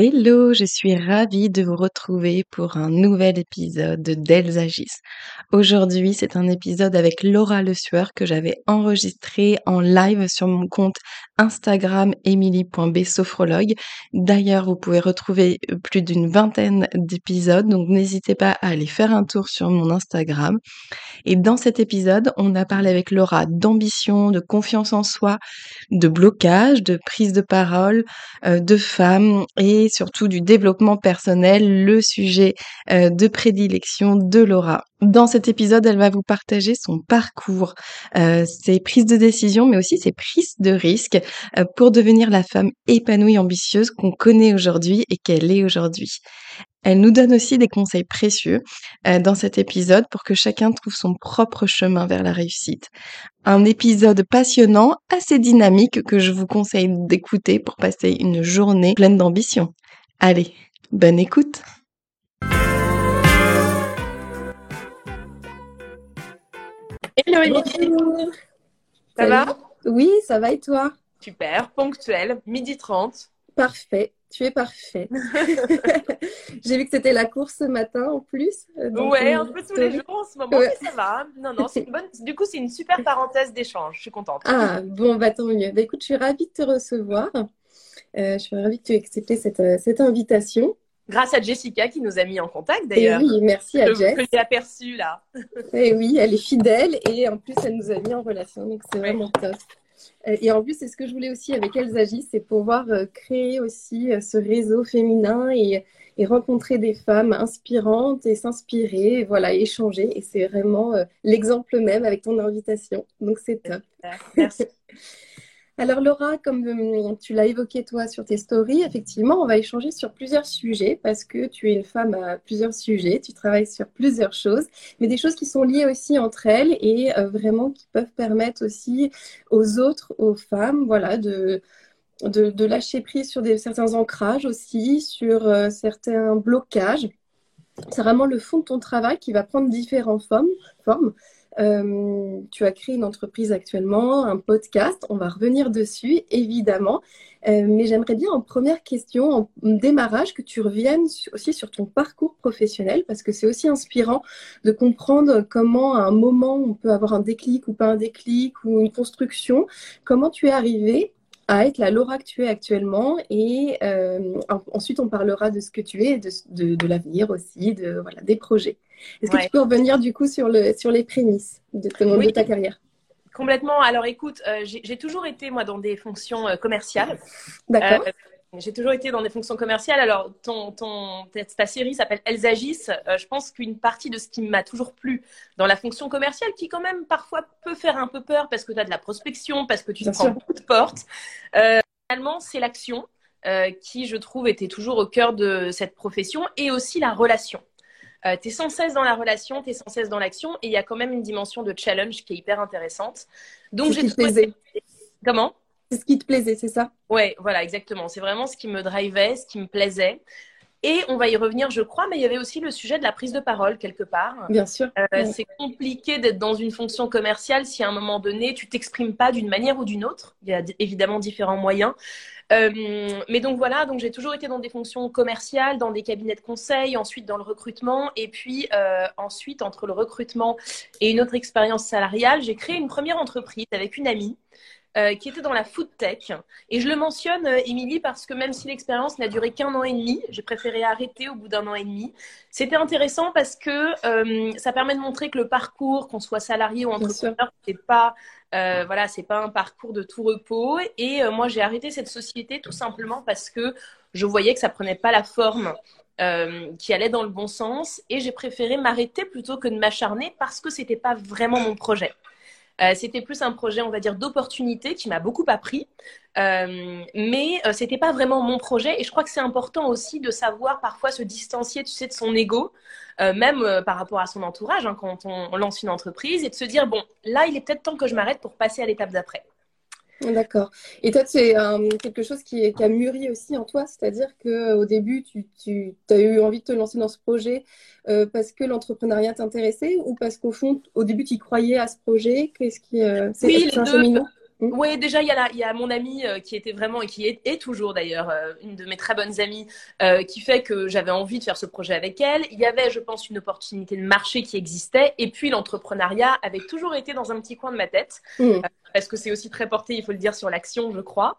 Hello, je suis ravie de vous retrouver pour un nouvel épisode d'Elles agissent. Aujourd'hui, c'est un épisode avec Laura Le Sueur que j'avais enregistré en live sur mon compte Instagram emily.bsophrologue. D'ailleurs, vous pouvez retrouver plus d'une vingtaine d'épisodes, donc n'hésitez pas à aller faire un tour sur mon Instagram. Et dans cet épisode, on a parlé avec Laura d'ambition, de confiance en soi, de blocage, de prise de parole, euh, de femmes et surtout du développement personnel, le sujet euh, de prédilection de Laura. Dans cet épisode, elle va vous partager son parcours, euh, ses prises de décision, mais aussi ses prises de risques euh, pour devenir la femme épanouie, ambitieuse qu'on connaît aujourd'hui et qu'elle est aujourd'hui. Elle nous donne aussi des conseils précieux dans cet épisode pour que chacun trouve son propre chemin vers la réussite. Un épisode passionnant, assez dynamique que je vous conseille d'écouter pour passer une journée pleine d'ambition. Allez, bonne écoute Hello Émilie Ça va? Oui, ça va et toi? Super, ponctuel, midi 30. Parfait, tu es parfait. J'ai vu que c'était la course ce matin en plus. Euh, ouais, un peu tous les jours en ce moment, mais ça va. Non, non, c'est une bonne... Du coup, c'est une super parenthèse d'échange, je suis contente. Ah, bon, bah tant mieux. Bah, écoute, je suis ravie de te recevoir. Euh, je suis ravie que tu aies accepté cette, euh, cette, invitation. Grâce à Jessica qui nous a mis en contact d'ailleurs. Oui, merci à Jess. Que j'ai aperçu là. Et oui, elle est fidèle et en plus elle nous a mis en relation, donc c'est vraiment top. Euh, et en plus, c'est ce que je voulais aussi avec Elles agissent, c'est pouvoir créer aussi ce réseau féminin et, et, rencontrer des femmes inspirantes et s'inspirer, voilà, échanger. Et c'est vraiment l'exemple même avec ton invitation. Donc c'est top. Merci. Alors Laura, comme euh, tu l'as évoqué toi sur tes stories, effectivement, on va échanger sur plusieurs sujets parce que tu es une femme à plusieurs sujets, tu travailles sur plusieurs choses, mais des choses qui sont liées aussi entre elles et euh, vraiment qui peuvent permettre aussi aux autres, aux femmes, voilà, de, de, lâcher prise sur des, certains ancrages aussi, sur euh, certains blocages. C'est vraiment le fond de ton travail qui va prendre différentes formes. formes euh, tu as créé une entreprise actuellement, un podcast. On va revenir dessus, évidemment. Euh, mais j'aimerais bien en première question, en démarrage, que tu reviennes aussi sur ton parcours professionnel, parce que c'est aussi inspirant de comprendre comment à un moment on peut avoir un déclic ou pas un déclic ou une construction. Comment tu es arrivé à être la Laura que tu es actuellement et euh, ensuite on parlera de ce que tu es, de, de, l'avenir aussi, de voilà des projets. Est-ce que tu peux revenir du coup sur, le, sur les prémices de, de ta carrière? Complètement. Alors écoute, euh, j'ai toujours été moi dans des fonctions euh, commerciales. D'accord. Euh, j'ai toujours été dans des fonctions commerciales. Alors, ton, ton, ta série s'appelle Elles agissent. je pense qu'une partie de ce qui m'a toujours plu dans la fonction commerciale, qui quand même parfois peut faire un peu peur parce que tu as de la prospection, parce que tu te prends beaucoup de portes, finalement, c'est l'action qui, je trouve, était toujours au cœur de cette profession et aussi la relation. Euh, tu es sans cesse dans la relation, tu es sans cesse dans l'action et il y a quand même une dimension de challenge qui est hyper intéressante. Donc j'ai trouvé. Comment? C'est ce qui te plaisait, c'est ça? Ouais, voilà, exactement. C'est vraiment ce qui me drivait, ce qui me plaisait. Et on va y revenir, je crois, mais il y avait aussi le sujet de la prise de parole quelque part. Bien sûr. Euh, c'est compliqué d'être dans une fonction commerciale si à un moment donné, tu t'exprimes pas d'une manière ou d'une autre. Il y a évidemment différents moyens. Euh, mais donc voilà, donc j'ai toujours été dans des fonctions commerciales, dans des cabinets de conseil, ensuite dans le recrutement, et puis euh, ensuite entre le recrutement et une autre expérience salariale, j'ai créé une première entreprise avec une amie euh, qui était dans la food tech. Et je le mentionne, euh, Émilie, parce que même si l'expérience n'a duré qu'un an et demi, j'ai préféré arrêter au bout d'un an et demi. C'était intéressant parce que euh, ça permet de montrer que le parcours, qu'on soit salarié ou entrepreneur, c'est pas voilà, c'est pas un parcours de tout repos. Et moi, j'ai arrêté cette société tout simplement parce que je voyais que ça prenait pas la forme qui allait dans le bon sens et j'ai préféré m'arrêter plutôt que de m'acharner parce que c'était pas vraiment mon projet. Euh, c'était plus un projet, on va dire, d'opportunité qui m'a beaucoup appris. Euh, mais euh, c'était pas vraiment mon projet et je crois que c'est important aussi de savoir parfois se distancier, tu sais, de son ego, même par rapport à son entourage hein, quand on, on lance une entreprise et de se dire bon, là, il est peut-être temps que je m'arrête pour passer à l'étape d'après. D'accord. Et toi, c'est euh, quelque chose qui, est- qui a mûri aussi en toi, c'est-à-dire qu'au début, tu, tu as eu envie de te lancer dans ce projet euh, parce que l'entrepreneuriat t'intéressait ou parce qu'au fond, au début, tu croyais à ce projet? Qu'est-ce qui, euh, c'est, Oui, les deux. Hmm Oui, déjà, il y a, la- il y a mon amie euh, qui était vraiment, et qui est, est toujours d'ailleurs, euh, une de mes très bonnes amies, euh, qui fait que j'avais envie de faire ce projet avec elle. Il y avait, je pense, une opportunité de marché qui existait. Et puis, l'entrepreneuriat avait toujours été dans un petit coin de ma tête. Hmm. parce que c'est aussi très porté, il faut le dire, sur l'action, je crois.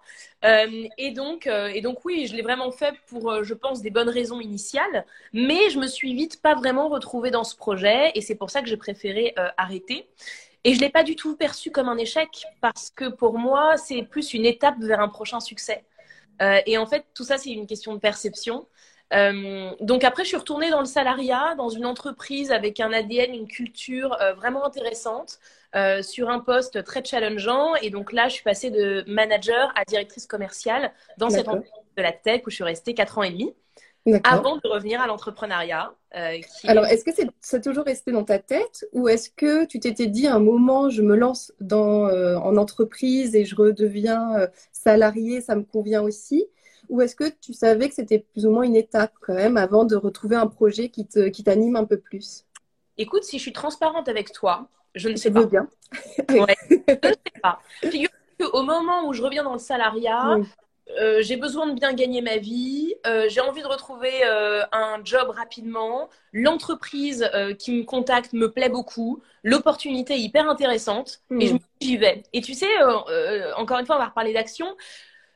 Et donc, et donc oui, je l'ai vraiment fait pour, je pense, des bonnes raisons initiales, mais je me suis vite pas vraiment retrouvée dans ce projet, et c'est pour ça que j'ai préféré arrêter. Et je l'ai pas du tout perçu comme un échec, parce que pour moi, c'est plus une étape vers un prochain succès. Euh, et en fait, tout ça, c'est une question de perception. Euh, donc après, je suis retournée dans le salariat, dans une entreprise avec un ADN, une culture euh, vraiment intéressante, euh, sur un poste très challengeant. Et donc là, je suis passée de manager à directrice commerciale dans cette entreprise de la tech où je suis restée quatre ans et demi. Avant de revenir à l'entrepreneuriat. euh, Alors, est-ce que c'est, ça a toujours resté dans ta tête ou est-ce que tu t'étais dit à un moment, je me lance dans, euh, en entreprise et je redeviens euh, salarié, ça me convient aussi? Ou est-ce que tu savais que c'était plus ou moins une étape quand même avant de retrouver un projet qui te, qui t'anime un peu plus? Écoute, si je suis transparente avec toi, je ne sais pas. bien. Ouais, je ne sais pas. Figure qu'au moment où je reviens dans le salariat. Euh, j'ai besoin de bien gagner ma vie, euh, j'ai envie de retrouver euh, un job rapidement, l'entreprise qui me contacte me plaît beaucoup, l'opportunité est hyper intéressante et je me dis j'y vais. Et tu sais, encore une fois, on va reparler d'action.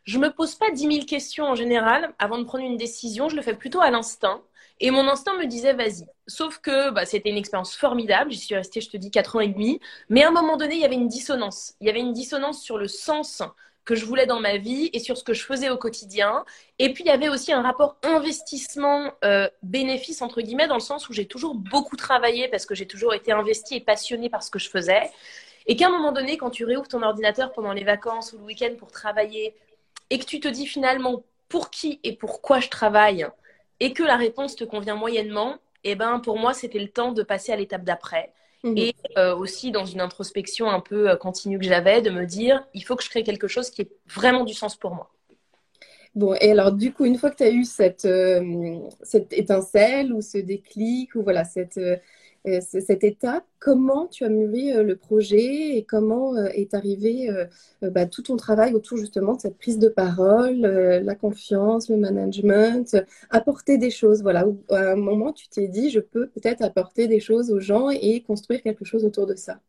Je me pose pas 10 000 questions en général avant de prendre une décision, je le fais plutôt à l'instinct. Et mon instinct me disait vas-y. Sauf que bah, c'était une expérience formidable, j'y suis restée, je te dis, 4 ans et demi. Mais à un moment donné, il y avait une dissonance. Il y avait une dissonance sur le sens que je voulais dans ma vie et sur ce que je faisais au quotidien. Et puis, il y avait aussi un rapport investissement-bénéfice, entre guillemets, dans le sens où j'ai toujours beaucoup travaillé parce que j'ai toujours été investie et passionnée par ce que je faisais. Et qu'à un moment donné, quand tu réouvres ton ordinateur pendant les vacances ou le week-end pour travailler et que tu te dis finalement pour qui et pourquoi je travaille et que la réponse te convient moyennement, eh ben, pour moi, c'était le temps de passer à l'étape d'après Mhm. et euh, aussi dans une introspection un peu euh, continue que j'avais, de me dire, il faut que je crée quelque chose qui ait vraiment du sens pour moi. Bon, et alors du coup, une fois que tu as eu cette, euh, cette étincelle ou ce déclic ou voilà, cette, euh, cette étape, comment tu as mûri euh, le projet et comment euh, est arrivé euh, euh, bah, tout ton travail autour justement de cette prise de parole, euh, la confiance, le management, euh, apporter des choses, voilà, où à un moment tu t'es dit, je peux peut-être apporter des choses aux gens et construire quelque chose autour de ça.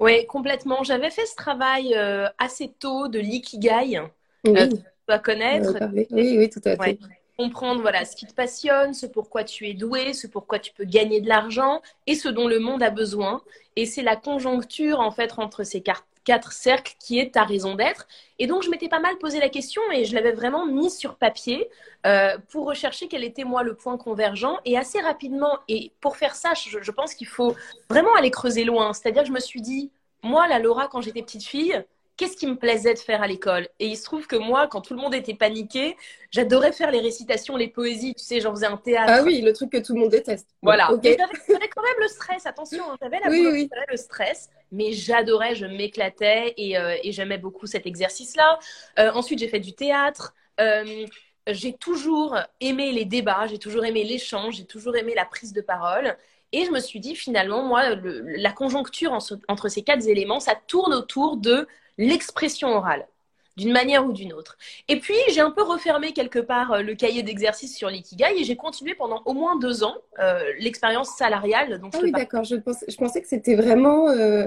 Oui, complètement. J'avais fait ce travail euh, assez tôt de l'ikigai, Oui, euh, tu dois on connaître. Oui, oui, tout à Ouais. Comprendre voilà ce qui te passionne, ce pourquoi tu es doué, ce pourquoi tu peux gagner de l'argent et ce dont le monde a besoin. Et c'est la conjoncture en fait entre ces quatre, quatre cercles qui est ta raison d'être. Et donc je m'étais pas mal posé la question et je l'avais vraiment mise sur papier euh, pour rechercher quel était moi le point convergent. Et assez rapidement, et pour faire ça, je, je pense qu'il faut vraiment aller creuser loin. C'est-à-dire que je me suis dit, moi la Laura quand j'étais petite fille, qu'est-ce qui me plaisait de faire à l'école? Et il se trouve que moi, quand tout le monde était paniqué, j'adorais faire les récitations, les poésies. Tu sais, j'en faisais un théâtre. Ah oui, le truc que tout le monde déteste. Voilà. ok. Mais j'avais quand même le stress, attention, hein, j'avais la Oui, oui. j'avais le stress, mais j'adorais, je m'éclatais et, euh, et j'aimais beaucoup cet exercice-là. Euh, ensuite, j'ai fait du théâtre. Euh, j'ai toujours aimé les débats, j'ai toujours aimé l'échange, j'ai toujours aimé la prise de parole. Et je me suis dit, finalement, moi, le- la conjoncture en ce- entre ces quatre éléments, ça tourne autour de l'expression orale, d'une manière ou d'une autre. Et puis, j'ai un peu refermé quelque part euh, le cahier d'exercice sur l'ikigai et j'ai continué pendant au moins deux ans euh, l'expérience salariale. Donc, Ah oui, d'accord. Je pensais, je pensais que c'était vraiment euh,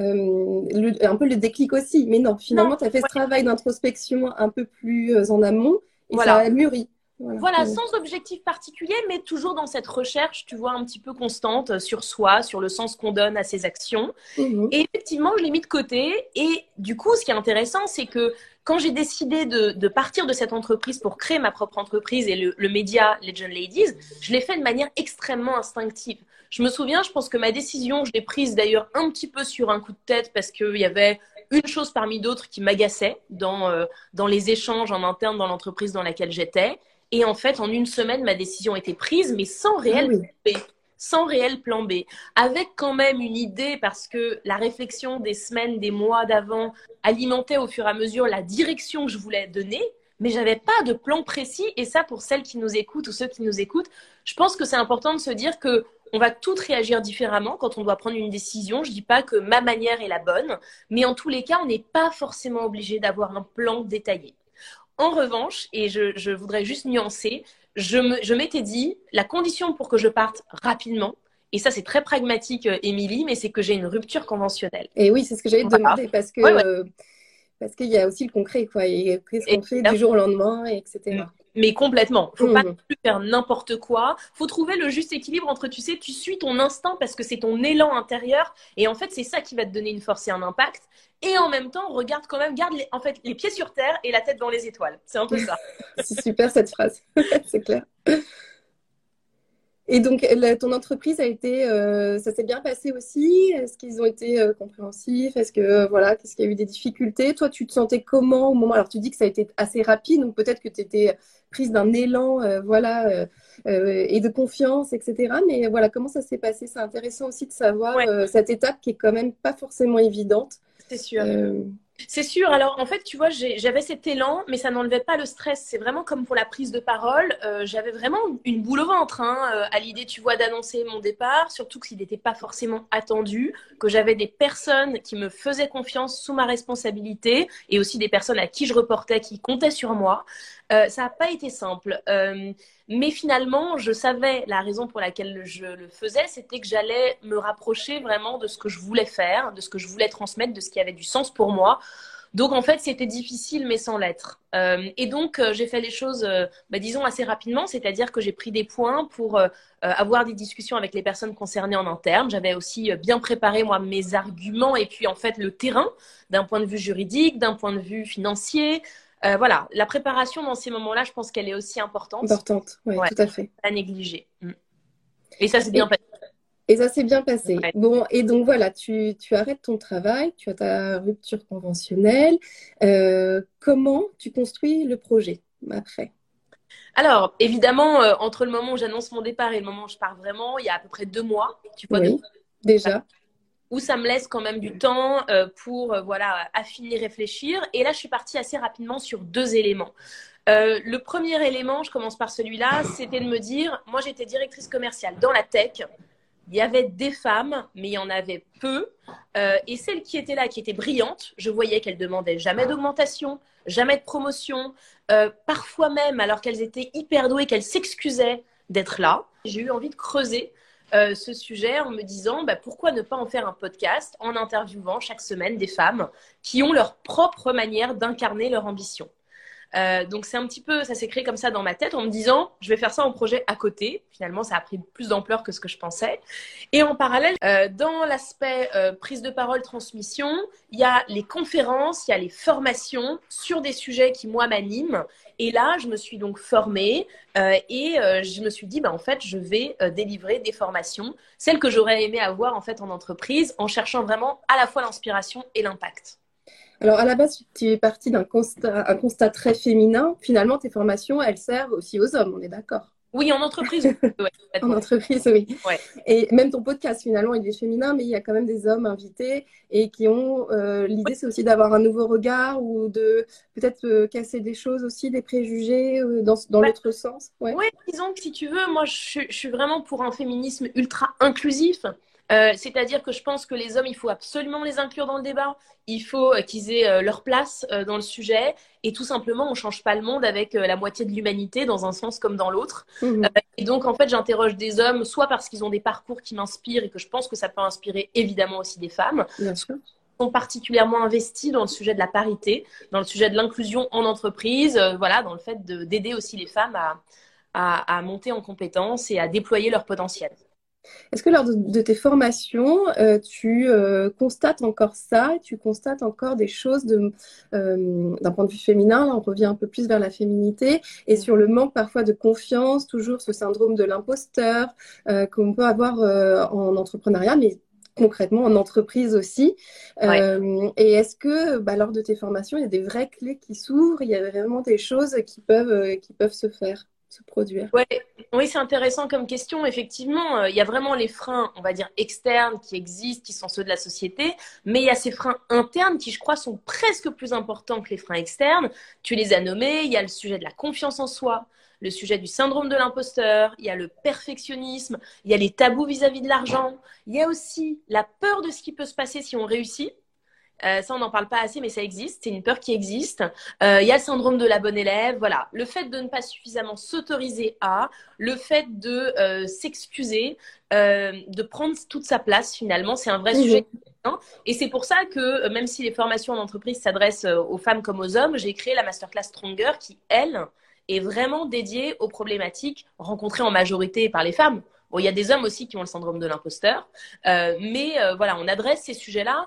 euh, le- un peu le déclic aussi. Mais non, finalement, tu as fait ce travail d'introspection un peu plus en amont et Voilà. ça a mûri. Voilà, sans objectif particulier, mais toujours dans cette recherche, tu vois, un petit peu constante sur soi, sur le sens qu'on donne à ses actions. Mhm. Et effectivement, je l'ai mis de côté. Et du coup, ce qui est intéressant, c'est que quand j'ai décidé de, partir de cette entreprise pour créer ma propre entreprise et le, le média Legend Ladies, je l'ai fait de manière extrêmement instinctive. Je me souviens, je pense que ma décision, je l'ai prise d'ailleurs un petit peu sur un coup de tête parce qu'il y avait une chose parmi d'autres qui m'agaçait dans, euh, dans les échanges en interne dans l'entreprise dans laquelle j'étais. Et en fait, en une semaine, ma décision était prise, mais sans réel ah plan B. Sans réel plan B. Avec quand même une idée, parce que la réflexion des semaines, des mois d'avant alimentait au fur et à mesure la direction que je voulais donner, mais j'avais pas de plan précis. Et ça, pour celles qui nous écoutent ou ceux qui nous écoutent, je pense que c'est important de se dire que on va toutes réagir différemment quand on doit prendre une décision. Je dis pas que ma manière est la bonne, mais en tous les cas, on n'est pas forcément obligé d'avoir un plan détaillé. En revanche, et je, voudrais juste nuancer, je m'étais dit, la condition pour que je parte rapidement, et ça c'est très pragmatique, euh, Émilie, mais c'est que j'ai une rupture conventionnelle. Et oui, c'est ce que j'allais te demander, parce que euh, parce qu'il y a aussi le concret, quoi. Et qu'est-ce qu'on fait du jour au lendemain, etc. Mais complètement. Faut pas mmh. plus faire n'importe quoi. Faut trouver le juste équilibre entre, tu sais, tu suis ton instinct parce que c'est ton élan intérieur. Et en fait, c'est ça qui va te donner une force et un impact. Et en même temps, regarde quand même, garde les, en fait les pieds sur terre et la tête dans les étoiles. C'est un peu ça. c'est super cette phrase. c'est clair. Et donc, ton entreprise a été, euh, ça s'est bien passé aussi? Est-ce qu'ils ont été euh, compréhensifs? Est-ce que, euh, voilà, qu'est-ce qu'il y a eu des difficultés? Toi, tu te sentais comment au moment? Alors, tu dis que ça a été assez rapide, donc peut-être que tu étais prise d'un élan, voilà, et de confiance, etc. Mais voilà, comment ça s'est passé? C'est intéressant aussi de savoir cette étape qui est quand même pas forcément évidente. C'est sûr. C'est sûr. Alors, en fait, tu vois, j'avais cet élan, mais ça n'enlevait pas le stress. C'est vraiment comme pour la prise de parole. Euh, j'avais vraiment une boule au ventre hein, euh, à l'idée, tu vois, d'annoncer mon départ, surtout qu'il n'était pas forcément attendu, que j'avais des personnes qui me faisaient confiance sous ma responsabilité et aussi des personnes à qui je reportais, qui comptaient sur moi. Euh, ça n'a pas été simple. Euh, mais finalement, je savais la raison pour laquelle je le faisais, c'était que j'allais me rapprocher vraiment de ce que je voulais faire, de ce que je voulais transmettre, de ce qui avait du sens pour moi. Donc en fait, c'était difficile, mais sans l'être. Euh, et donc j'ai fait les choses, bah, disons, assez rapidement, c'est-à-dire que j'ai pris des points pour avoir des discussions avec les personnes concernées en interne. J'avais aussi bien préparé moi mes arguments et puis en fait le terrain d'un point de vue juridique, d'un point de vue financier, euh, voilà, la préparation dans ces moments-là, je pense qu'elle est aussi importante. Importante, oui, tout à fait. À négliger. Mm. Et ça s'est bien passé. Et ça s'est bien passé. Bon, et donc voilà, tu, arrêtes ton travail, tu as ta rupture conventionnelle. Euh, comment tu construis le projet après? Alors, évidemment, euh, entre le moment où j'annonce mon départ et le moment où je pars vraiment, il y a à peu près deux mois. Tu vois, oui, déjà où ça me laisse quand même du temps euh, pour euh, voilà affiner, réfléchir. Et là, je suis partie assez rapidement sur deux éléments. Euh, le premier élément, je commence par celui-là, c'était de me dire, moi j'étais directrice commerciale dans la tech. Il y avait des femmes, mais il y en avait peu. et celle qui était là, qui était brillante, je voyais qu'elle demandait jamais d'augmentation, jamais de promotion, parfois même, alors qu'elles étaient hyper douées, qu'elles s'excusaient d'être là. J'ai eu envie de creuser euh, ce sujet en me disant bah, pourquoi ne pas en faire un podcast en interviewant chaque semaine des femmes qui ont leur propre manière d'incarner leur ambition. Euh, donc c'est un petit peu, ça s'est créé comme ça dans ma tête en me disant, je vais faire ça en projet à côté. Finalement, ça a pris plus d'ampleur que ce que je pensais. Et en parallèle, euh, dans l'aspect euh, prise de parole, transmission, il y a les conférences, il y a les formations sur des sujets qui moi m'animent. Et là, je me suis donc formée et je me suis dit, bah, en fait, je vais délivrer des formations, celles que j'aurais aimé avoir en fait en entreprise, en cherchant vraiment à la fois l'inspiration et l'impact. Alors, à la base, tu es parti d'un constat, un constat très féminin. Finalement, tes formations, elles servent aussi aux hommes, on est d'accord? Oui, en entreprise. en entreprise, oui. Et même ton podcast, finalement, il est féminin, mais il y a quand même des hommes invités et qui ont. Euh, l'idée, c'est aussi d'avoir un nouveau regard ou de peut-être euh, casser des choses aussi, des préjugés euh, dans, dans l'autre sens? Oui, disons que si tu veux, moi, je, je suis vraiment pour un féminisme ultra inclusif. Euh, c'est-à-dire que je pense que les hommes, il faut absolument les inclure dans le débat. Il faut euh, qu'ils aient euh, leur place dans le sujet. Et tout simplement, on ne change pas le monde avec la moitié de l'humanité dans un sens comme dans l'autre. Mhm. et donc, en fait, j'interroge des hommes, soit parce qu'ils ont des parcours qui m'inspirent et que je pense que ça peut inspirer évidemment aussi des femmes. sont particulièrement investis dans le sujet de la parité, dans le sujet de l'inclusion en entreprise, euh, voilà, dans le fait d'aider aussi les femmes à, à, monter en compétences et à déployer leur potentiel. Est-ce que lors de, tes formations, euh, tu euh, constates encore ça Tu constates encore des choses d'un point de vue féminin? On revient un peu plus vers la féminité et sur le manque parfois de confiance, toujours ce syndrome de l'imposteur qu'on peut avoir en entrepreneuriat, mais concrètement en entreprise aussi. Euh, et est-ce que bah, lors de tes formations, il y a des vraies clés qui s'ouvrent? Il y a vraiment des choses qui peuvent, euh, qui peuvent se faire? Produire ouais. Oui, c'est intéressant comme question. Effectivement, euh, il y a vraiment les freins, on va dire, externes qui existent, qui sont ceux de la société, mais il y a ces freins internes qui, je crois, sont presque plus importants que les freins externes. Tu les as nommés, il y a le sujet de la confiance en soi, le sujet du syndrome de l'imposteur, il y a le perfectionnisme, il y a les tabous vis-à-vis de l'argent, il y a aussi la peur de ce qui peut se passer si on réussit. Euh, ça, on n'en parle pas assez, mais ça existe. C'est une peur qui existe. Euh, il y a le syndrome de la bonne élève. Voilà. Le fait de ne pas suffisamment s'autoriser à, le fait de euh, s'excuser, de prendre toute sa place, finalement, c'est un vrai sujet. Et c'est pour ça que, même si les formations en entreprise s'adressent aux femmes comme aux hommes, j'ai créé la masterclass Stronger qui, elle, est vraiment dédié aux problématiques rencontrées en majorité par les femmes. Bon, il y a des hommes aussi qui ont le syndrome de l'imposteur, mais voilà, on adresse ces sujets-là.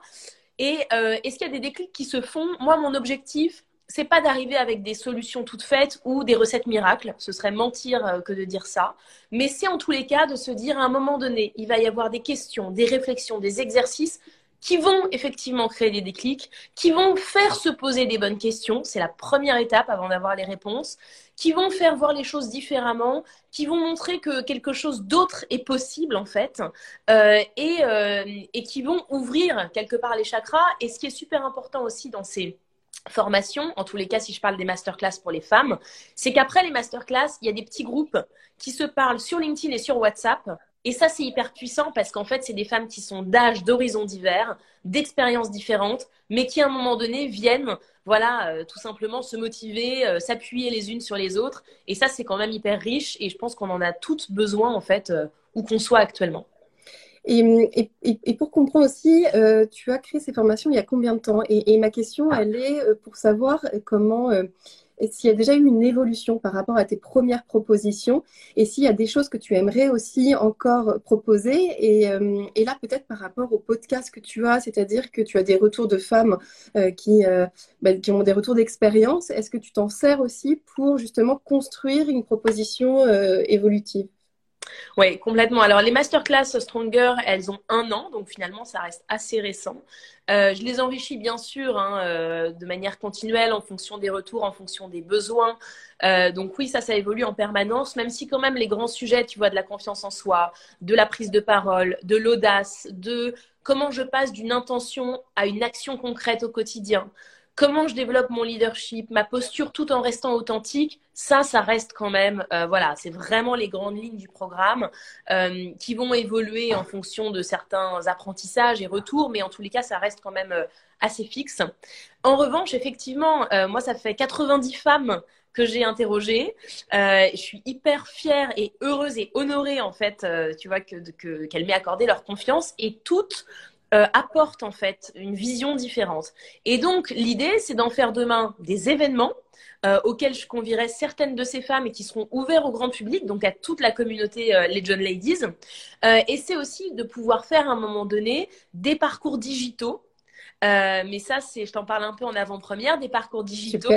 Et euh, est-ce qu'il y a des déclics qui se font? Moi, mon objectif, c'est pas d'arriver avec des solutions toutes faites ou des recettes miracles. Ce serait mentir que de dire ça. Mais c'est en tous les cas de se dire à un moment donné, il va y avoir des questions, des réflexions, des exercices qui vont effectivement créer des déclics, qui vont faire se poser des bonnes questions. C'est la première étape avant d'avoir les réponses qui vont faire voir les choses différemment, qui vont montrer que quelque chose d'autre est possible en fait, euh, et, euh, et qui vont ouvrir quelque part les chakras. Et ce qui est super important aussi dans ces formations, en tous les cas si je parle des masterclass pour les femmes, c'est qu'après les masterclass, il y a des petits groupes qui se parlent sur LinkedIn et sur WhatsApp et ça, c'est hyper puissant parce qu'en fait, c'est des femmes qui sont d'âge, d'horizons divers, d'expériences différentes, mais qui à un moment donné viennent, voilà, euh, tout simplement se motiver, euh, s'appuyer les unes sur les autres. Et ça, c'est quand même hyper riche et je pense qu'on en a toutes besoin, en fait, euh, où qu'on soit actuellement. Et, et, pour comprendre aussi, tu as créé ces formations il y a combien de temps? Et, ma question, elle est pour savoir comment s'il y a déjà eu une évolution par rapport à tes premières propositions et s'il y a des choses que tu aimerais aussi encore proposer. Et, euh, là, peut-être par rapport au podcast que tu as, c'est-à-dire que tu as des retours de femmes euh, euh, bah, qui ont des retours d'expérience. Est-ce que tu t'en sers aussi pour justement construire une proposition évolutive? Oui, complètement. Alors, les masterclass Stronger, elles ont un an, donc finalement, ça reste assez récent. Euh, je les enrichis bien sûr hein, euh, de manière continuelle en fonction des retours, en fonction des besoins. Euh, donc oui, ça, ça évolue en permanence, même si quand même les grands sujets, tu vois, de la confiance en soi, de la prise de parole, de l'audace, de comment je passe d'une intention à une action concrète au quotidien, comment je développe mon leadership, ma posture tout en restant authentique, ça, ça reste quand même, euh, voilà, c'est vraiment les grandes lignes du programme euh, qui vont évoluer en fonction de certains apprentissages et retours, mais en tous les cas, ça reste quand même euh, assez fixe. En revanche, effectivement, moi, ça fait 90 femmes que j'ai interrogées. je suis hyper fière et heureuse et honorée, en fait, tu vois, qu'elle que, qu'elle m'ait accordé leur confiance et toutes euh, apporte en fait une vision différente. Et donc l'idée, c'est d'en faire demain des événements euh, auxquels je convierai certaines de ces femmes et qui seront ouverts au grand public, donc à toute la communauté euh, Legend Ladies. et c'est aussi de pouvoir faire à un moment donné des parcours digitaux. mais ça, c'est, je t'en parle un peu en avant-première, des parcours digitaux.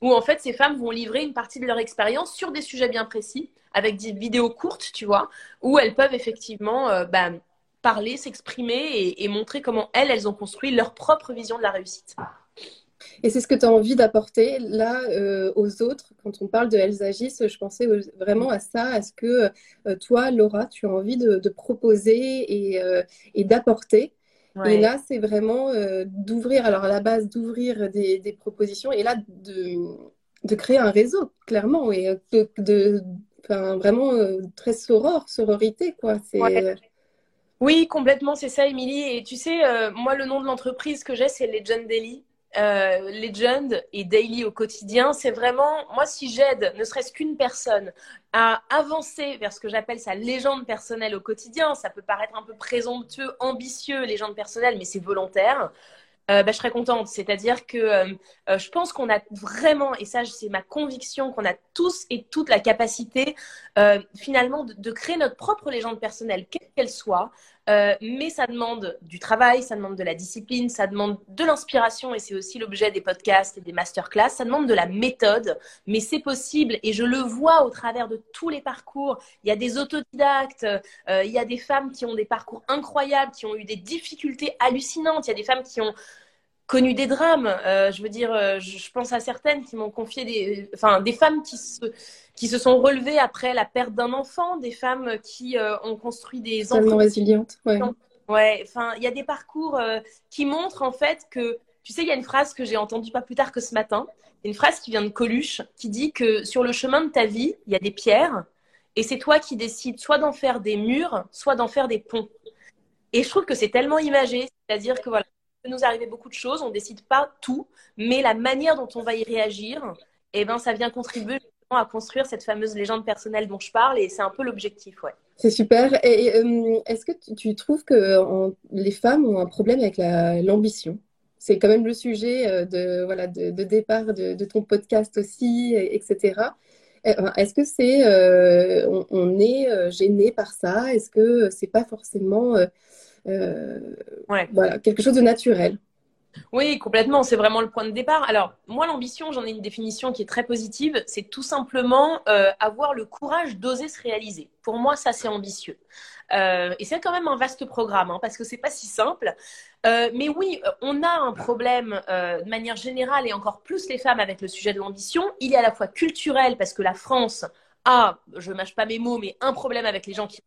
Où en fait, ces femmes vont livrer une partie de leur expérience sur des sujets bien précis, avec des vidéos courtes, tu vois, où elles peuvent effectivement bah, parler, s'exprimer et, montrer comment elles, elles ont construit leur propre vision de la réussite. Et c'est ce que tu as envie d'apporter là euh, aux autres? Quand on parle de Elles agissent, je pensais vraiment à ça, à ce que euh, toi, Laura, tu as envie de, proposer et, euh, et d'apporter. Et là, c'est vraiment d'ouvrir, alors à la base, d'ouvrir des, des, propositions et là, de, de, créer un réseau, clairement, et de, de vraiment très soror, sororité, quoi. C'est. Oui, complètement, c'est ça, Émilie. Et tu sais, euh, moi, le nom de l'entreprise que j'ai, c'est Legend Daily. euh, Legend et Daily au quotidien, c'est vraiment, moi, si j'aide ne serait-ce qu'une personne à avancer vers ce que j'appelle sa légende personnelle au quotidien, ça peut paraître un peu présomptueux, ambitieux, légende personnelle, mais c'est volontaire. Euh, bah, je serais contente. C'est-à-dire que euh, euh, je pense qu'on a vraiment, et ça c'est ma conviction, qu'on a tous et toutes la capacité finalement de, de, créer notre propre légende personnelle, quelle qu'elle soit. Mais ça demande du travail, ça demande de la discipline, ça demande de l'inspiration, et c'est aussi l'objet des podcasts et des masterclass. Ça demande de la méthode, mais c'est possible, et je le vois au travers de tous les parcours. Il y a des autodidactes, il y a des femmes qui ont des parcours incroyables, qui ont eu des difficultés hallucinantes, il y a des femmes qui ont connu des drames. Euh, je veux dire, euh, je pense à certaines qui m'ont confié des, enfin, des femmes qui se, qui se sont relevées après la perte d'un enfant, des femmes qui euh, ont construit des enfants résilientes. Ouais. ouais. Enfin, il y a des parcours qui montrent en fait que, tu sais, il y a une phrase que j'ai entendue pas plus tard que ce matin. Une phrase qui vient de Coluche, qui dit que sur le chemin de ta vie, il y a des pierres, et c'est toi qui décides soit d'en faire des murs, soit d'en faire des ponts. Et je trouve que c'est tellement imagé, c'est-à-dire que voilà, nous arriver beaucoup de choses, on ne décide pas tout, mais la manière dont on va y réagir, eh ben, ça vient contribuer à construire cette fameuse légende personnelle dont je parle, et c'est un peu l'objectif, ouais. C'est super. Euh, est-ce que tu, trouves que les femmes ont un problème avec l'ambition? C'est quand même le sujet euh, de, voilà, de, départ de, ton podcast aussi, etc. Est-ce que c'est, euh, on, est gêné par ça? Est-ce que c'est pas forcément voilà, quelque chose de naturel. Oui, complètement. C'est vraiment le point de départ. Alors, moi, l'ambition, j'en ai une définition qui est très positive. C'est tout simplement euh, avoir le courage d'oser se réaliser. Pour moi, ça, c'est ambitieux. Euh, et c'est quand même un vaste programme, hein, parce que c'est pas si simple. mais oui, on a un problème de manière générale, et encore plus les femmes avec le sujet de l'ambition. Il est à la fois culturel, parce que la France a, je mâche pas mes mots, mais un problème avec les gens qui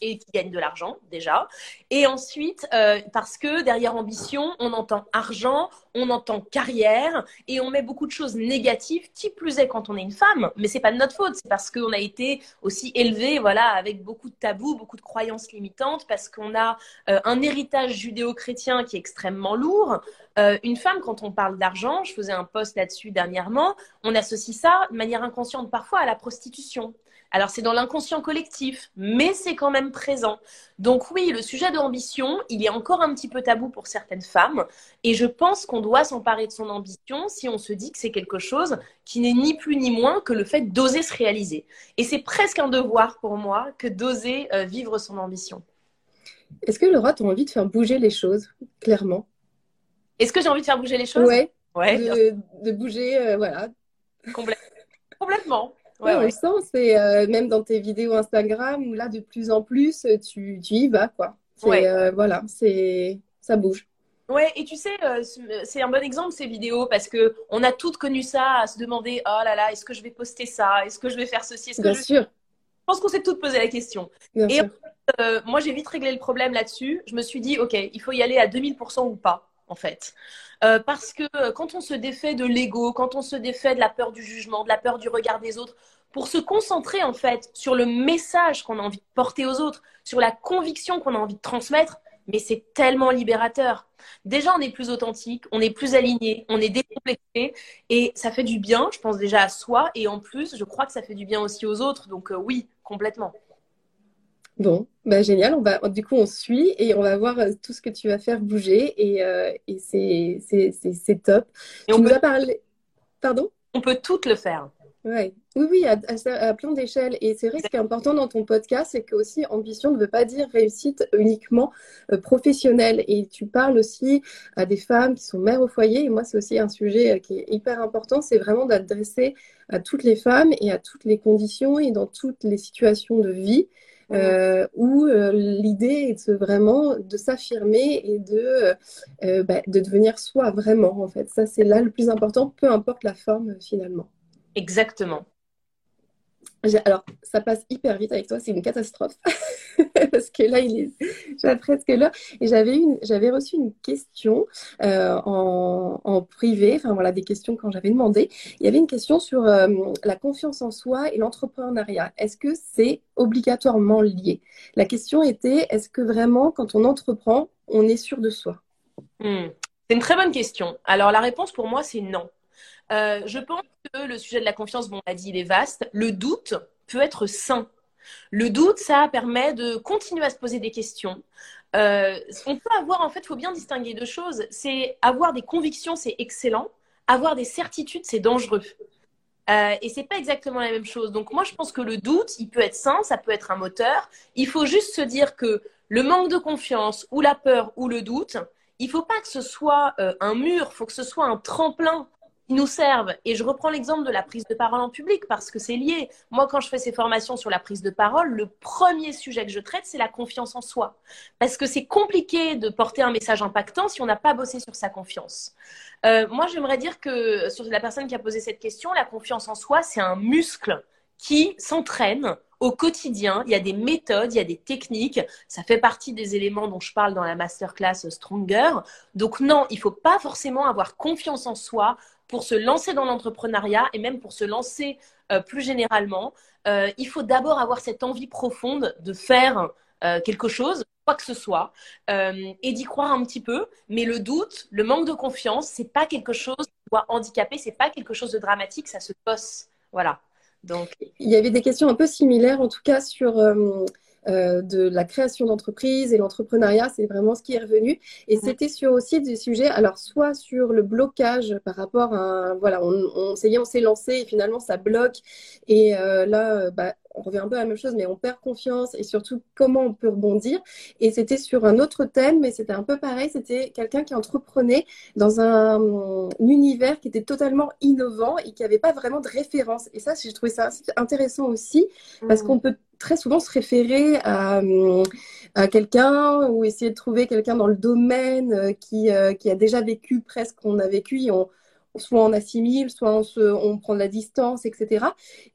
et qui gagnent de l'argent déjà. Et ensuite, euh, parce que derrière ambition, on entend argent, on entend carrière et on met beaucoup de choses négatives, qui plus est quand on est une femme. Mais c'est pas de notre faute, c'est parce qu'on a été aussi élevé, voilà, avec beaucoup de tabous, beaucoup de croyances limitantes, parce qu'on a euh, un héritage judéo-chrétien qui est extrêmement lourd. Euh, une femme, quand on parle d'argent, je faisais un post là-dessus dernièrement, on associe ça de manière inconsciente parfois à la prostitution. Alors c'est dans l'inconscient collectif, mais c'est quand même présent. Donc oui, le sujet de l'ambition, il est encore un petit peu tabou pour certaines femmes, et je pense qu'on doit s'emparer de son ambition si on se dit que c'est quelque chose qui n'est ni plus ni moins que le fait d'oser se réaliser. Et c'est presque un devoir pour moi que d'oser euh, vivre son ambition. Est-ce que Laura, tu as envie de faire bouger les choses, clairement? Est-ce que j'ai envie de faire bouger les choses? Oui. Ouais, de, bouger, euh, voilà. Complètement. Ouais, on le sent, c'est euh, même dans tes vidéos Instagram où là, de plus en plus, tu, tu y vas, quoi. Ouais. Euh, voilà, c'est ça bouge. Ouais, et tu sais, euh, c'est un bon exemple ces vidéos parce que on a toutes connu ça, à se demander oh là là, est-ce que je vais poster ça, est-ce que je vais faire ceci, est-ce Bien je... sûr. Je pense qu'on s'est toutes posé la question. Bien et sûr. moi, j'ai vite réglé le problème là-dessus. Je me suis dit, ok, il faut y aller à 2000% ou pas, en fait. Euh, parce que quand on se défait de l'ego, quand on se défait de la peur du jugement, de la peur du regard des autres, pour se concentrer en fait sur le message qu'on a envie de porter aux autres, sur la conviction qu'on a envie de transmettre, mais c'est tellement libérateur. Déjà, on est plus authentique, on est plus aligné, on est décomplexé et ça fait du bien, je pense déjà à soi et en plus, je crois que ça fait du bien aussi aux autres. Donc euh, oui, complètement. Bon, bah génial. On va, du coup, on suit et on va voir euh, tout ce que tu vas faire bouger et, euh, et c'est top. Et tu on nous peut... as parlé. Pardon? On peut toutes le faire. Ouais. Oui, oui, à, à, à plein d'échelles. Et c'est vrai, ce qui est important dans ton podcast, c'est que aussi ambition ne veut pas dire réussite uniquement euh, professionnelle. Et tu parles aussi à des femmes qui sont mères au foyer. Et moi, c'est aussi un sujet euh, qui est hyper important. C'est vraiment d'adresser à toutes les femmes et à toutes les conditions et dans toutes les situations de vie. Euh, où euh, l'idée est de vraiment de s'affirmer et de, euh, bah, de devenir soi vraiment en fait. Ça c'est là le plus important, peu importe la forme finalement. Exactement. Alors, ça passe hyper vite avec toi, c'est une catastrophe. Parce que là, il est presque là. Et j'avais, une, reçu une question euh, en, privé, enfin voilà, des questions quand j'avais demandé. Il y avait une question sur euh, la confiance en soi et l'entrepreneuriat. Est-ce que c'est obligatoirement lié? La question était, est-ce que vraiment, quand on entreprend, on est sûr de soi? Mmh. C'est une très bonne question. Alors la réponse pour moi, c'est non. Euh, je pense que le sujet de la confiance, bon, on l'a dit, il est vaste. Le doute peut être sain. Le doute, ça permet de continuer à se poser des questions. Euh, on peut avoir, en fait, il faut bien distinguer deux choses. C'est avoir des convictions, c'est excellent. Avoir des certitudes, c'est dangereux. Euh, et c'est pas exactement la même chose. Donc moi, je pense que le doute, il peut être sain, ça peut être un moteur. Il faut juste se dire que le manque de confiance ou la peur ou le doute, il faut pas que ce soit euh, un mur, il faut que ce soit un tremplin nous servent. Et je reprends l'exemple de la prise de parole en public parce que c'est lié. Moi, quand je fais ces formations sur la prise de parole, le premier sujet que je traite, c'est la confiance en soi. Parce que c'est compliqué de porter un message impactant si on n'a pas bossé sur sa confiance. Euh, moi, j'aimerais dire que sur la personne qui a posé cette question, la confiance en soi, c'est un muscle qui s'entraîne au quotidien. Il y a des méthodes, il y a des techniques. Ça fait partie des éléments dont je parle dans la masterclass Stronger. Donc non, il faut pas forcément avoir confiance en soi pour se lancer dans l'entrepreneuriat et même pour se lancer euh, plus généralement. Euh, il faut d'abord avoir cette envie profonde de faire euh, quelque chose, quoi que ce soit, et d'y croire un petit peu. Mais le doute, le manque de confiance, c'est pas quelque chose qui doit handicaper, c'est pas quelque chose de dramatique, ça se bosse. Voilà. Donc, il y avait des questions un peu similaires, en tout cas sur euh, de la création d'entreprise et l'entrepreneuriat, c'est vraiment ce qui est revenu. Et c'était sur aussi des sujets, alors soit sur le blocage par rapport à, voilà, on, on, on s'est lancé et finalement ça bloque. Et euh, là, bah, on revient un peu à la même chose, mais on perd confiance et surtout comment on peut rebondir. Et c'était sur un autre thème, mais c'était un peu pareil. C'était quelqu'un qui entreprenait dans un, univers qui était totalement innovant et qui n'avait pas vraiment de référence. Et ça, j'ai trouvé ça intéressant aussi parce mmh. qu'on peut très souvent se référer à, à quelqu'un ou essayer de trouver quelqu'un dans le domaine euh, qui, euh, qui a déjà vécu presque qu'on a vécu et on, soit on assimile, soit on, se, on prend de la distance, etc.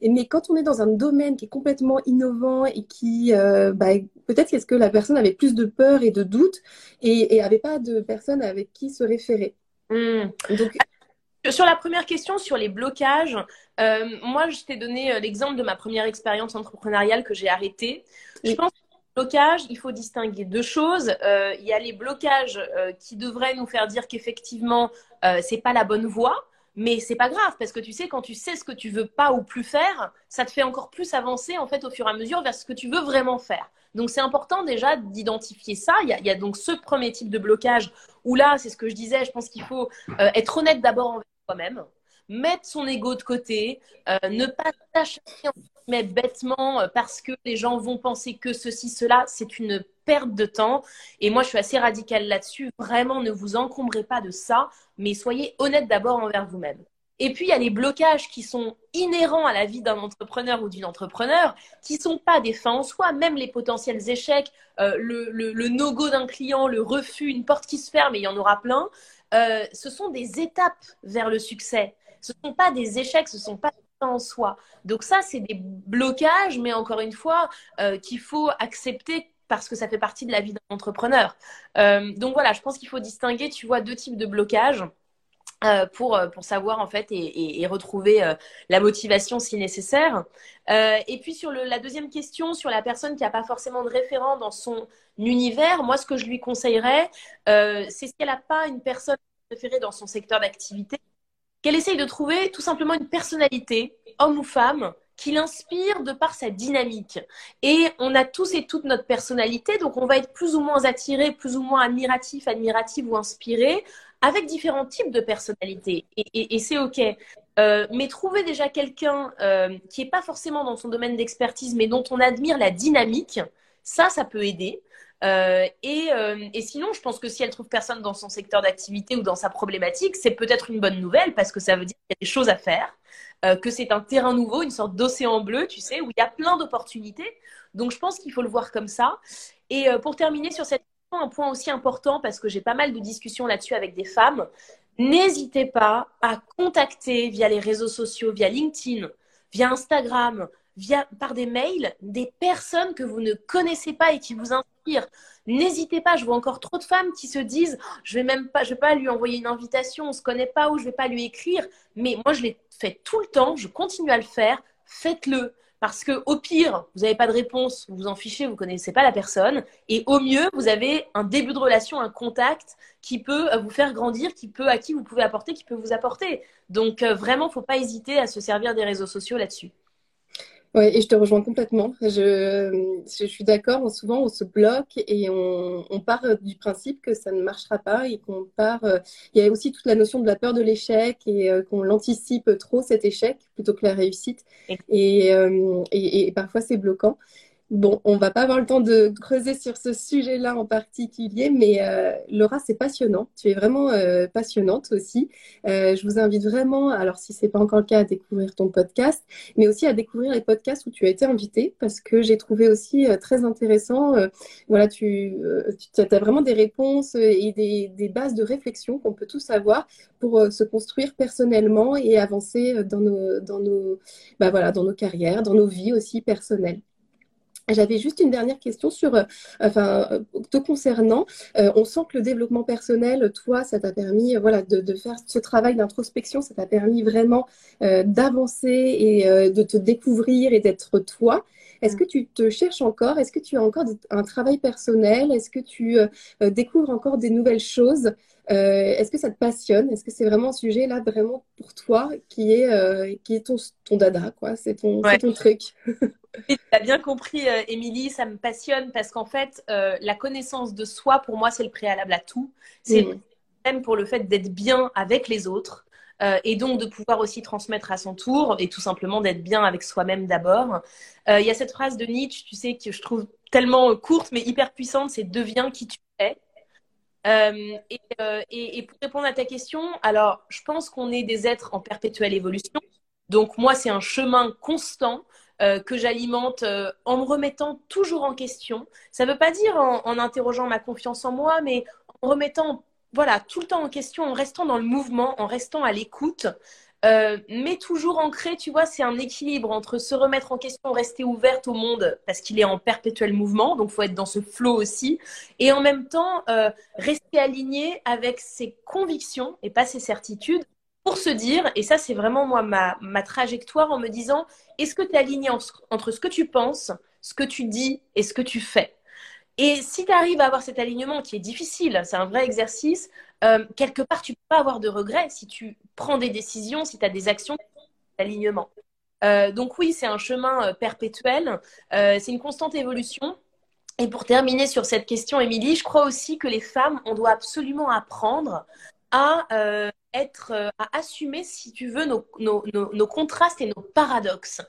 Et, mais quand on est dans un domaine qui est complètement innovant et qui, euh, bah, peut-être est-ce que la personne avait plus de peur et de doute et, et avait pas de personne avec qui se référer. Donc, sur la première question, sur les blocages, euh, moi, je t'ai donné euh, l'exemple de ma première expérience entrepreneuriale que j'ai arrêtée. Je pense que les blocages, il faut distinguer deux choses. Euh, il y a les blocages qui devraient nous faire dire qu'effectivement, c'est pas la bonne voie. Mais c'est pas grave parce que tu sais quand tu sais ce que tu veux pas ou plus faire, ça te fait encore plus avancer en fait au fur et à mesure vers ce que tu veux vraiment faire. Donc c'est important déjà d'identifier ça. Il y, a, il y, a, donc ce premier type de blocage où là, c'est ce que je disais, je pense qu'il faut être honnête d'abord envers même mettre son ego de côté, euh, ne pas s'acheter mais bêtement euh, parce que les gens vont penser que ceci, cela, c'est une perte de temps. Et moi, je suis assez radicale là-dessus. Vraiment, ne vous encombrez pas de ça, mais soyez honnête d'abord envers vous-même. Et puis, il y a les blocages qui sont inhérents à la vie d'un entrepreneur ou d'une entrepreneur, qui sont pas des fins en soi, même les potentiels échecs, euh, le, le, le no-go d'un client, le refus, une porte qui se ferme, et il y en aura plein. Euh, ce sont des étapes vers le succès. Ce ne sont pas des échecs, ce ne sont pas en soi. Donc ça, c'est des blocages, mais encore une fois, euh, qu'il faut accepter parce que ça fait partie de la vie d'un entrepreneur. Euh, donc voilà, je pense qu'il faut distinguer, tu vois, deux types de blocages. Euh, pour, pour savoir en fait et, et, retrouver euh, la motivation si nécessaire. Euh, et puis sur la deuxième question, sur la personne qui n'a pas forcément de référent dans son univers, moi ce que je lui conseillerais, c'est si elle n'a pas une personne préférée dans son secteur d'activité, qu'elle essaye de trouver tout simplement une personnalité, homme ou femme, qui l'inspire de par sa dynamique. Et on a tous et toutes notre personnalité, donc on va être plus ou moins attiré, plus ou moins admiratif, admiratif ou inspiré avec différents types de personnalités. Et, c'est OK. Euh, mais trouver déjà quelqu'un euh, qui n'est pas forcément dans son domaine d'expertise, mais dont on admire la dynamique, ça, ça peut aider. Euh, et, et, sinon, je pense que si elle trouve personne dans son secteur d'activité ou dans sa problématique, c'est peut-être une bonne nouvelle parce que ça veut dire qu'il y a des choses à faire, que c'est un terrain nouveau, une sorte d'océan bleu, tu sais, où il y a plein d'opportunités. Donc, je pense qu'il faut le voir comme ça. Et pour terminer sur cette un point aussi important parce que j'ai pas mal de discussions là-dessus avec des femmes. N'hésitez pas à contacter via les réseaux sociaux, via LinkedIn, via Instagram, via, par des mails, des personnes que vous ne connaissez pas et qui vous inspirent. N'hésitez pas, je vois encore trop de femmes qui se disent je vais même pas, je vais pas lui envoyer une invitation, on se connaît pas ou je vais pas lui écrire. Mais moi, je l'ai fait tout le temps, je continue à le faire. Faites-le Parce que au pire, vous n'avez pas de réponse, vous vous en fichez, vous ne connaissez pas la personne. Et au mieux, vous avez un début de relation, un contact qui peut euh, vous faire grandir, qui peut, à qui vous pouvez apporter, qui peut vous apporter. Donc euh, vraiment, il ne faut pas hésiter à se servir des réseaux sociaux là-dessus. Oui, et je te rejoins complètement. Je, je suis d'accord. Souvent, on se bloque et on, on, part du principe que ça ne marchera pas et qu'on part. Euh, il y a aussi toute la notion de la peur de l'échec et euh, qu'on l'anticipe trop cet échec plutôt que la réussite. Et, euh, et, et parfois, c'est bloquant. Bon, on va pas avoir le temps de creuser sur ce sujet-là en particulier, mais euh, Laura, c'est passionnant. Tu es vraiment euh, passionnante aussi. Euh, je vous invite vraiment, alors si c'est pas encore le cas, à découvrir ton podcast, mais aussi à découvrir les podcasts où tu as été invitée, parce que j'ai trouvé aussi très intéressant. voilà, tu, as vraiment des réponses et des, des bases de réflexion qu'on peut tous avoir pour se construire personnellement et avancer dans nos, dans nos, bah voilà, dans nos carrières, dans nos vies aussi personnelles. J'avais juste une dernière question sur, euh, enfin, euh, te concernant. Euh, on sent que le développement personnel, toi, ça t'a permis, voilà, de, de, faire ce travail d'introspection, ça t'a permis vraiment d'avancer et de te découvrir et d'être toi. Est-ce que tu te cherches encore? Est-ce que tu as encore un travail personnel? Est-ce que tu découvres encore des nouvelles choses? Est-ce que ça te passionne? Est-ce que c'est vraiment un sujet là, vraiment pour toi, qui est, qui est ton, ton dada, quoi? C'est ton, ton truc. Tu as bien compris, euh, Émilie, ça me passionne parce qu'en fait, euh, la connaissance de soi, pour moi, c'est le préalable à tout. C'est mm. même pour le fait d'être bien avec les autres euh, et donc de pouvoir aussi transmettre à son tour et tout simplement d'être bien avec soi-même d'abord. Il y a cette phrase de Nietzsche, tu sais, que je trouve tellement courte mais hyper puissante, c'est deviens qui tu es. Et, et, et, pour répondre à ta question, alors je pense qu'on est des êtres en perpétuelle évolution. Donc moi, c'est un chemin constant euh, que j'alimente euh, en me remettant toujours en question. Ça ne veut pas dire en, interrogeant ma confiance en moi, mais en remettant voilà, tout le temps en question, en restant dans le mouvement, en restant à l'écoute. Euh, mais toujours ancré, tu vois, c'est un équilibre entre se remettre en question, rester ouverte au monde parce qu'il est en perpétuel mouvement, donc faut être dans ce flow aussi, et en même temps rester aligné avec ses convictions et pas ses certitudes pour se dire, et ça c'est vraiment moi ma, trajectoire en me disant, est-ce que tu es aligné entre ce que tu penses, ce que tu dis et ce que tu fais? Et si tu arrives à avoir cet alignement qui est difficile, c'est un vrai exercice, euh, quelque part tu peux pas avoir de regrets si tu prends des décisions, si tu as des actions d'alignement. Euh, donc oui, c'est un chemin euh, perpétuel, euh, c'est une constante évolution. Et pour terminer sur cette question, Émilie, je crois aussi que les femmes, on doit absolument apprendre à euh, être, euh, à assumer, si tu veux, nos, nos, nos, contrastes et nos paradoxes.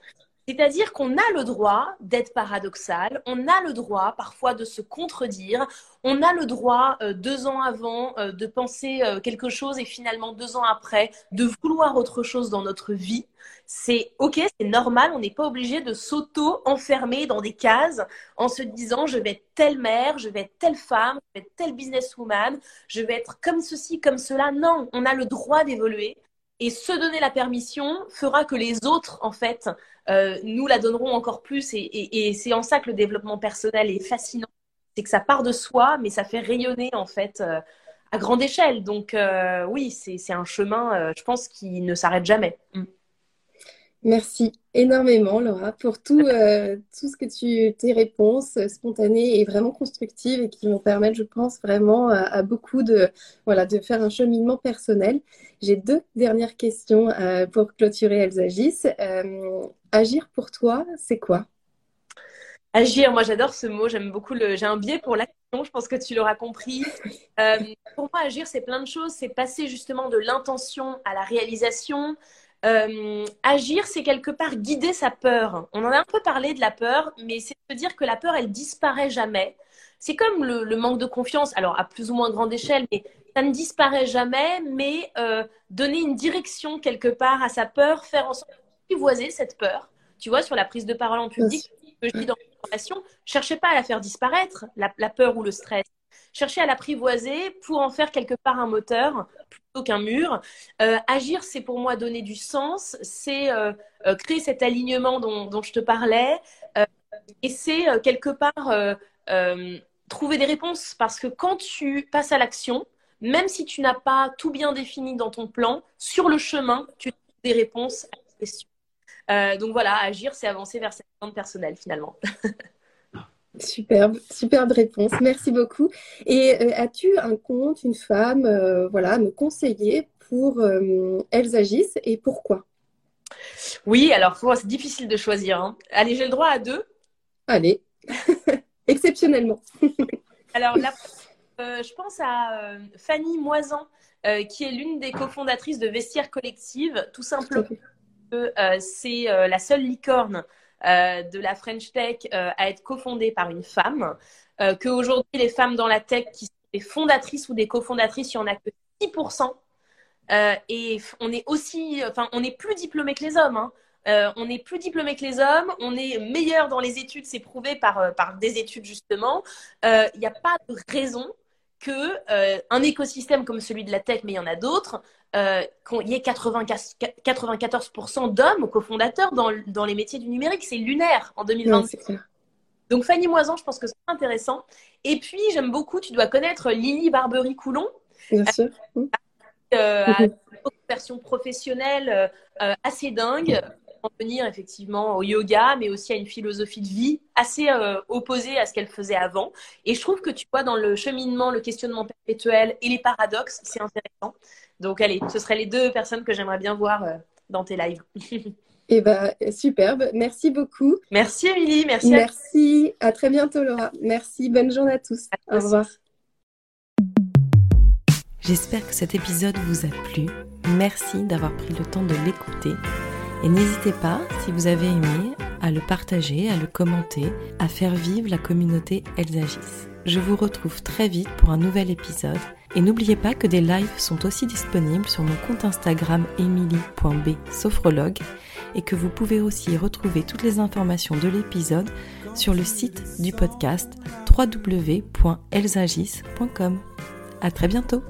C'est-à-dire qu'on a le droit d'être paradoxal, on a le droit parfois de se contredire, on a le droit euh, deux ans avant de penser quelque chose et finalement deux ans après de vouloir autre chose dans notre vie c'est ok, c'est normal, on n'est pas obligé de s'auto-enfermer dans des cases en se disant je vais être telle mère, je vais être telle femme, je vais être telle businesswoman, je vais être comme ceci, comme cela. Non, on a le droit d'évoluer et se donner la permission fera que les autres, en fait, euh, nous la donneront encore plus. Et, c'est en ça que le développement personnel est fascinant. C'est que ça part de soi, mais ça fait rayonner, en fait, euh, à grande échelle. Donc, euh, oui, c'est un chemin, je pense, qui ne s'arrête jamais. Mm. Merci énormément, Laura, pour tout, euh, tout ce que tu, tes réponses spontanées et vraiment constructives et qui vont permettre, je pense, vraiment à, beaucoup de, voilà, de faire un cheminement personnel. J'ai deux dernières questions euh, pour clôturer Elles agissent. Euh, agir pour toi, c'est quoi? Agir, moi j'adore ce mot, j'aime beaucoup le. J'ai un biais pour l'action, je pense que tu l'auras compris. pour moi, agir, c'est plein de choses. C'est passer justement de l'intention à la réalisation, euh, agir, c'est quelque part guider sa peur. On en a un peu parlé de la peur, mais c'est de dire que la peur, elle disparaît jamais. C'est comme le, manque de confiance, alors à plus ou moins grande échelle, mais ça ne disparaît jamais, mais euh, donner une direction quelque part à sa peur, faire en sorte d'apprivoiser cette peur. Tu vois, sur la prise de parole en public, que je dis dans formation, cherchez pas à la faire disparaître, la peur ou le stress chercher à l'apprivoiser pour en faire quelque part un moteur qu'un mur. Euh, agir, c'est pour moi donner du sens, c'est euh, euh, créer cet alignement dont, je te parlais, et c'est quelque part trouver des réponses parce que quand tu passes à l'action, même si tu n'as pas tout bien défini dans ton plan, sur le chemin, tu trouves des réponses à la question. donc voilà, agir, c'est avancer vers cette vente personnelle finalement. Superbe, superbe réponse. Merci beaucoup. Et as-tu un compte, une femme, voilà, à me conseiller pour Elles agissent et pourquoi? Oui, alors c'est difficile de choisir. Hein. Allez, j'ai le droit à deux. Allez, exceptionnellement. alors là, je pense à Fanny Moisan, qui est l'une des cofondatrices de Vestiaire Collective, tout simplement. c'est la seule licorne de la French Tech à être cofondée par une femme. Qu'aujourd'hui, les femmes dans la tech qui sont des fondatrices ou des cofondatrices, il n'y en a que 6%. Euh, et on est aussi, enfin, on est plus diplômé que les hommes. Hein. Euh, on est plus diplômé que les hommes, on est meilleur dans les études, c'est prouvé par, euh, par des études justement. Il n'y a pas de raison que un écosystème comme celui de la tech, mais il y en a d'autres, qu'il y ait 94% d'hommes cofondateurs dans, dans les métiers du numérique. C'est lunaire en 2026. Donc Fanny Moisan, je pense que c'est intéressant. Et puis j'aime beaucoup, tu dois connaître Lily Barbery-Coulon. Bien sûr. Euh, à une version professionnelle euh, euh, assez dingue venir effectivement au yoga, mais aussi à une philosophie de vie assez opposée à ce qu'elle faisait avant. Et je trouve que tu vois dans le cheminement, le questionnement perpétuel et les paradoxes, c'est intéressant. Donc allez, ce seraient les deux personnes que j'aimerais bien voir dans tes lives. Eh ben, superbe. Merci beaucoup. Merci, Émilie. Merci. Merci. À... très bientôt, Laura. Merci. Bonne journée à tous. Au revoir. J'espère que cet épisode vous a plu. Merci d'avoir pris le temps de l'écouter. Et n'hésitez pas, si vous avez aimé, à le partager, à le commenter, à faire vivre la communauté Elles agissent. Je vous retrouve très vite pour un nouvel épisode. Et n'oubliez pas que des lives sont aussi disponibles sur mon compte Instagram emily.b et que vous pouvez aussi retrouver toutes les informations de l'épisode sur le site du podcast www.elsagis.com. À très bientôt.